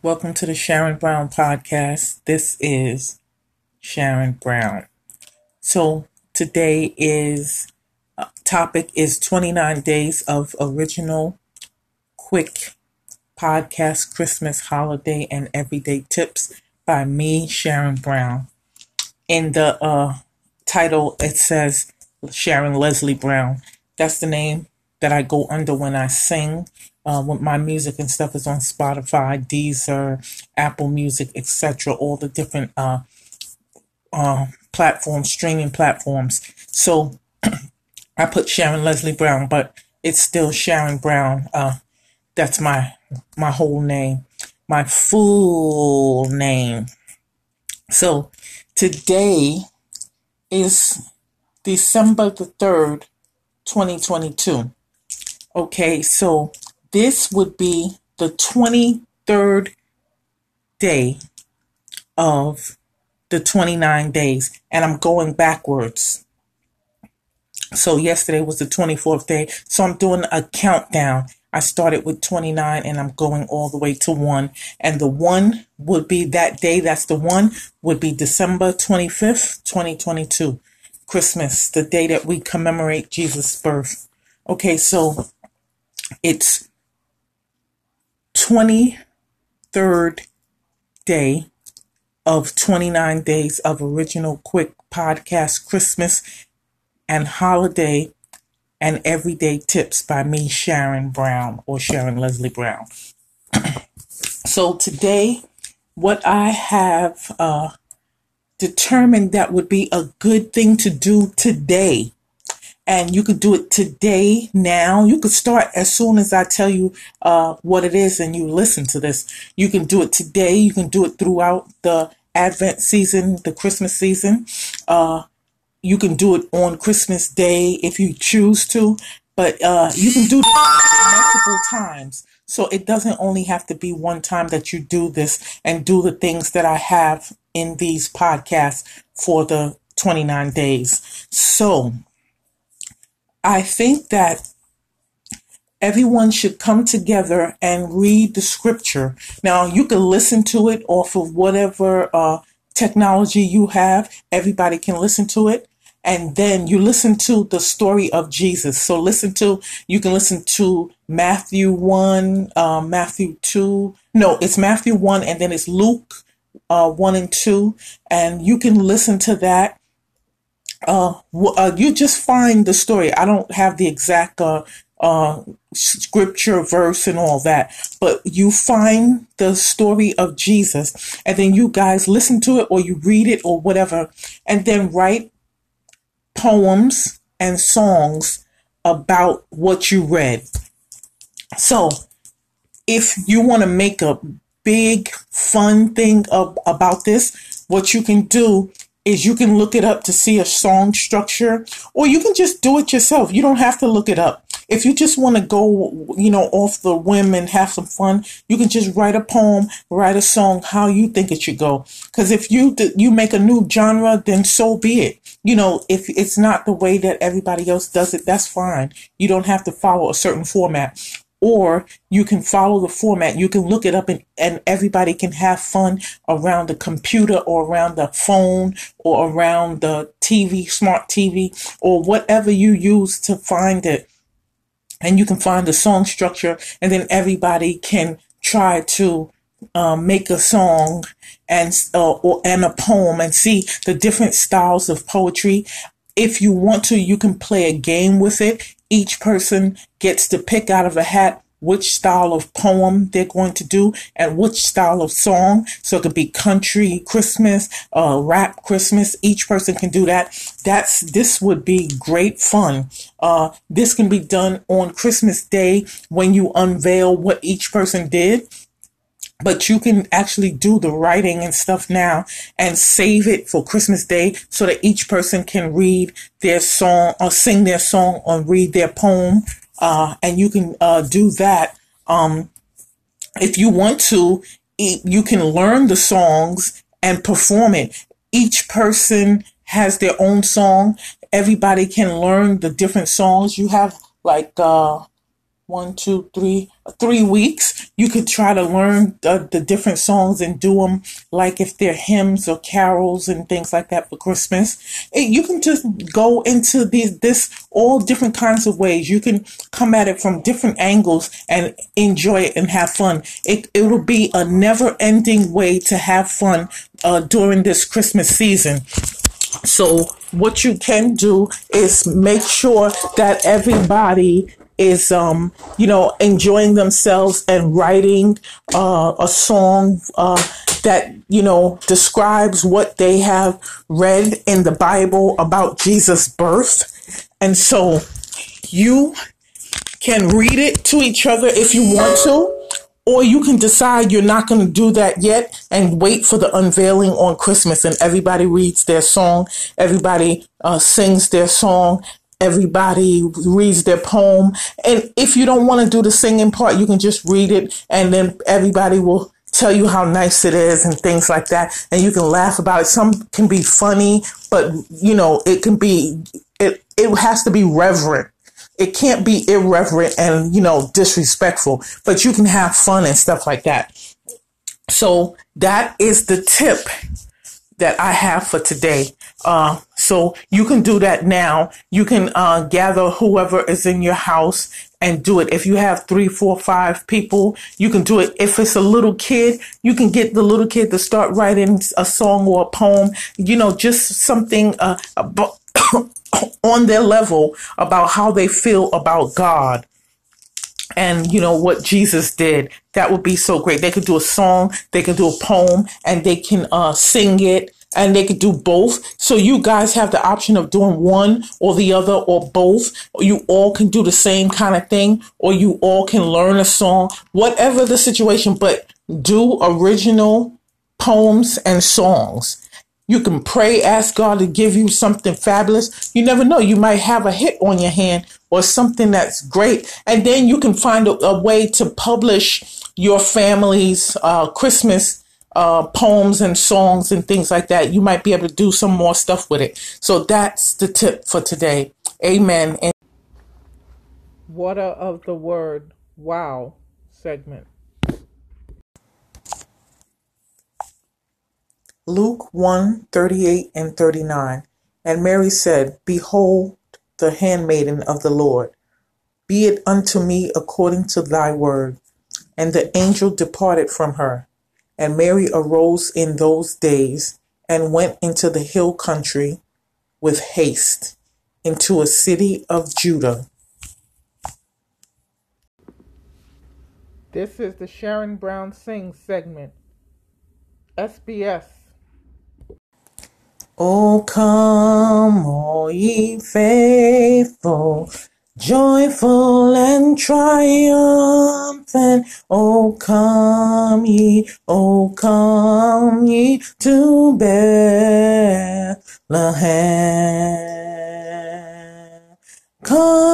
Welcome to the Sharon Brown podcast. This is Sharon Brown. So today is uh, topic is 29 days of original quick podcast Christmas holiday and everyday tips by me Sharon Brown. In the uh, title it says Sharon Leslie Brown. That's the name that I go under when I sing uh, my music and stuff is on Spotify, Deezer, Apple Music, etc. All the different uh, uh, platforms, streaming platforms. So I put Sharon Leslie Brown, but it's still Sharon Brown. Uh, that's my my whole name, my full name. So today is December the third, twenty twenty two. Okay, so this would be the 23rd day of the 29 days, and I'm going backwards. So yesterday was the 24th day. So I'm doing a countdown. I started with 29 and I'm going all the way to 1. And the 1 would be that day, that's the 1, would be December 25th, 2022. Christmas, the day that we commemorate Jesus' birth. Okay, so it's 23rd day of 29 days of original quick podcast Christmas and holiday and everyday tips by me, Sharon Brown or Sharon Leslie Brown. so today, what I have uh, determined that would be a good thing to do today and you could do it today, now. You could start as soon as I tell you uh, what it is and you listen to this. You can do it today. You can do it throughout the Advent season, the Christmas season. Uh, you can do it on Christmas Day if you choose to, but uh, you can do it multiple times. So it doesn't only have to be one time that you do this and do the things that I have in these podcasts for the 29 days. So I think that everyone should come together and read the scripture. Now, you can listen to it off of whatever uh, technology you have. Everybody can listen to it. And then you listen to the story of Jesus. So listen to, you can listen to Matthew 1, uh, Matthew 2. No, it's Matthew 1 and then it's Luke uh, 1 and 2. And you can listen to that uh, uh, you just find the story. I don't have the exact uh, uh, scripture verse and all that, but you find the story of Jesus, and then you guys listen to it or you read it or whatever, and then write poems and songs about what you read. So, if you want to make a big fun thing of, about this, what you can do is you can look it up to see a song structure, or you can just do it yourself. You don't have to look it up. If you just want to go, you know, off the whim and have some fun, you can just write a poem, write a song how you think it should go. Because if you you make a new genre, then so be it. You know, if it's not the way that everybody else does it, that's fine. You don't have to follow a certain format or you can follow the format. You can look it up and, and everybody can have fun around the computer or around the phone or around the TV, smart TV, or whatever you use to find it. And you can find the song structure and then everybody can try to um, make a song and uh, or and a poem and see the different styles of poetry. If you want to, you can play a game with it each person gets to pick out of a hat which style of poem they're going to do and which style of song. So it could be country Christmas, uh, rap Christmas. Each person can do that. That's, this would be great fun. Uh, this can be done on Christmas Day when you unveil what each person did but you can actually do the writing and stuff now and save it for Christmas Day so that each person can read their song or sing their song or read their poem. Uh, and you can uh, do that. Um, if you want to, you can learn the songs and perform it. Each person has their own song. Everybody can learn the different songs. You have like uh, one, two, three, three weeks. You could try to learn the, the different songs and do them like if they're hymns or carols and things like that for Christmas. It, you can just go into these, this all different kinds of ways. You can come at it from different angles and enjoy it and have fun. It, it will be a never ending way to have fun uh, during this Christmas season. So what you can do is make sure that everybody is um you know enjoying themselves and writing uh, a song uh, that you know describes what they have read in the Bible about Jesus' birth, and so you can read it to each other if you want to. Or you can decide you're not going to do that yet and wait for the unveiling on Christmas. And everybody reads their song, everybody uh, sings their song, everybody reads their poem. And if you don't want to do the singing part, you can just read it and then everybody will tell you how nice it is and things like that. And you can laugh about it. Some can be funny, but you know, it can be, it, it has to be reverent. It can't be irreverent and, you know, disrespectful, but you can have fun and stuff like that. So that is the tip that I have for today. Uh, so you can do that now. You can uh, gather whoever is in your house and do it. If you have three, four, five people, you can do it. If it's a little kid, you can get the little kid to start writing a song or a poem. You know, just something uh, on their level about how they feel about God and you know what Jesus did. That would be so great. They could do a song, they can do a poem, and they can uh, sing it, and they could do both. So you guys have the option of doing one or the other or both. You all can do the same kind of thing, or you all can learn a song, whatever the situation. But do original poems and songs. You can pray, ask God to give you something fabulous. You never know. You might have a hit on your hand or something that's great. And then you can find a, a way to publish your family's uh, Christmas uh, poems and songs and things like that. You might be able to do some more stuff with it. So that's the tip for today. Amen. And Water of the Word, wow segment. Luke 1 38 and 39. And Mary said, Behold, the handmaiden of the Lord. Be it unto me according to thy word. And the angel departed from her. And Mary arose in those days and went into the hill country with haste into a city of Judah. This is the Sharon Brown Sings segment. SBS Oh, come, all ye faithful, joyful and triumphant. O come ye, O come ye to Bethlehem. Come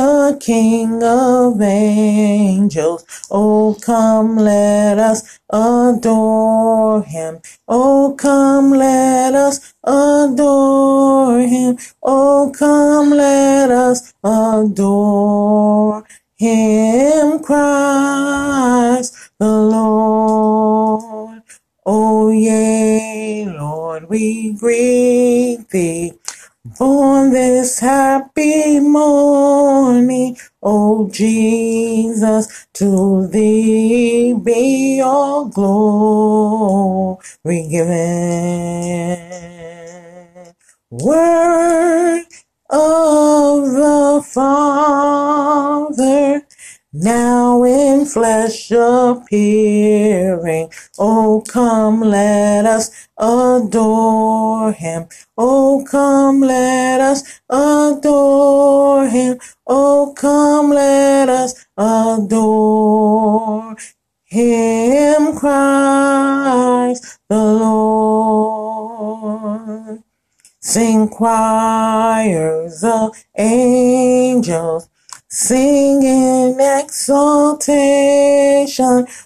the King of angels, oh come let us adore him. Oh come let us adore him. Oh come let us adore him, Christ the Lord. Oh yea, Lord, we greet thee on this happy morning, O Jesus, to thee be all glory given. Word of the Father, now in flesh appearing. Oh, come, let us adore him. Oh, come, let us adore him. Oh, come, let us adore him, Christ the Lord. Sing choirs of angels Sing in exaltation,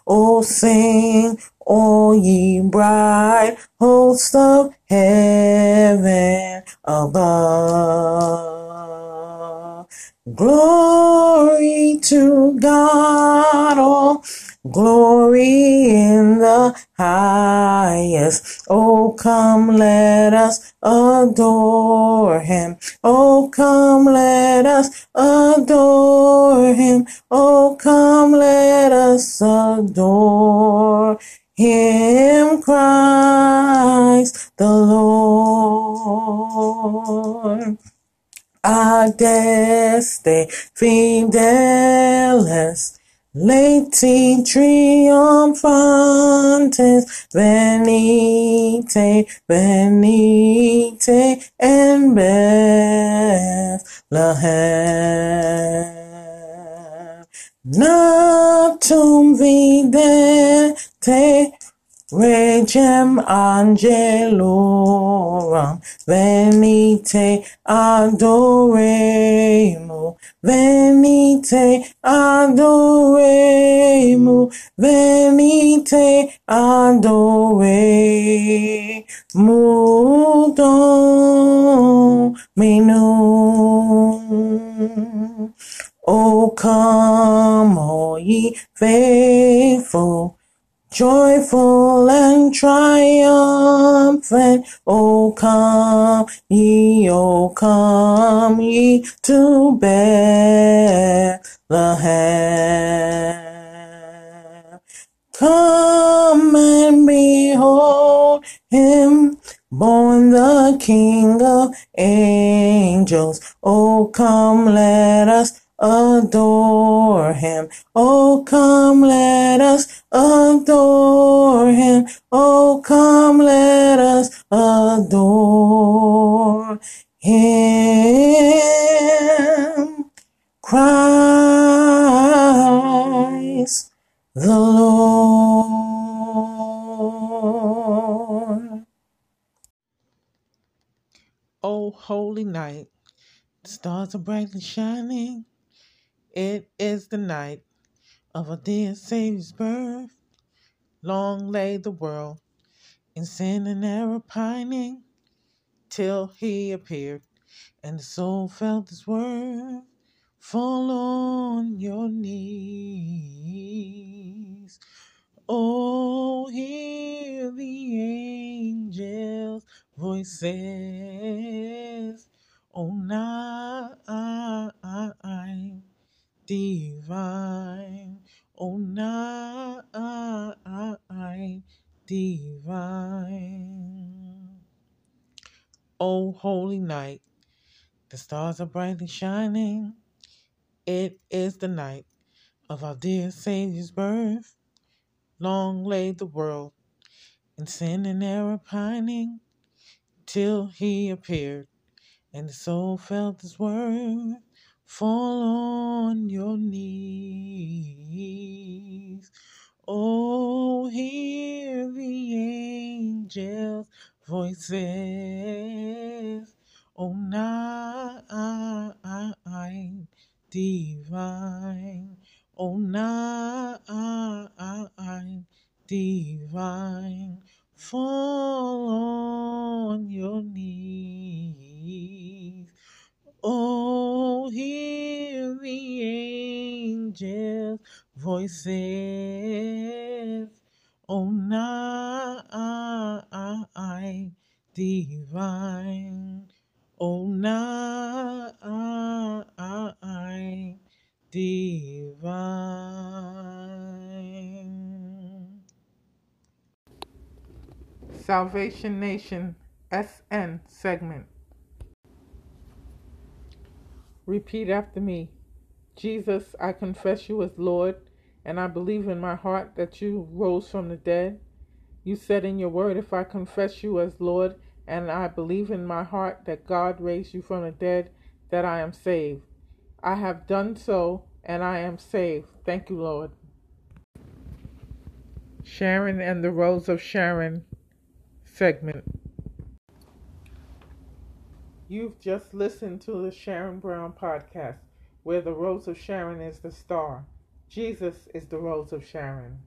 oh sing all ye bright hosts of heaven above. Glory to God, all glory in the highest. Oh, come, let us adore him. Oh, come, let us adore him. Oh, come, let us adore him, Christ the Lord. Adeste fideles, lati triumphantes, venite, venite, en Bethlehem. Natum vidente, Regem angelorum venite adoremo, venite adoremo, venite adoremo, Dominum. O come, all ye faithful, joyful and triumphant. O come ye, O come ye to Bethlehem. Come and behold him, born the King of angels. Oh, come, let us adore him. Oh, come, let us adore him. Oh, come, let us adore him. Christ the Lord. Oh, holy night, the stars are brightly shining. It is the night of our dear Savior's birth. Long lay the world in sin and error pining, till he appeared, and the soul felt his worth. Fall on your knees. Oh, hear the angels' voices. Oh, night divine. Oh, night divine. Oh, holy night, the stars are brightly shining. It is the night of our dear Savior's birth. Long lay the world in sin and error pining, till he appeared, and the soul felt his worth. Fall on your knees. Oh, hear the angels' voices. Oh, night divine. Oh, night divine. Fall on your knees. Oh, hear the angels' voices. Oh, night divine. Oh, night divine. Salvation Nation SN segment. Repeat after me. Jesus, I confess you as Lord, and I believe in my heart that you rose from the dead. You said in your word, if I confess you as Lord, and I believe in my heart that God raised you from the dead, that I am saved. I have done so, and I am saved. Thank you, Lord. Sharon and the Rose of Sharon segment. You've just listened to the Sharon Brown podcast, where the Rose of Sharon is the star. Jesus is the Rose of Sharon.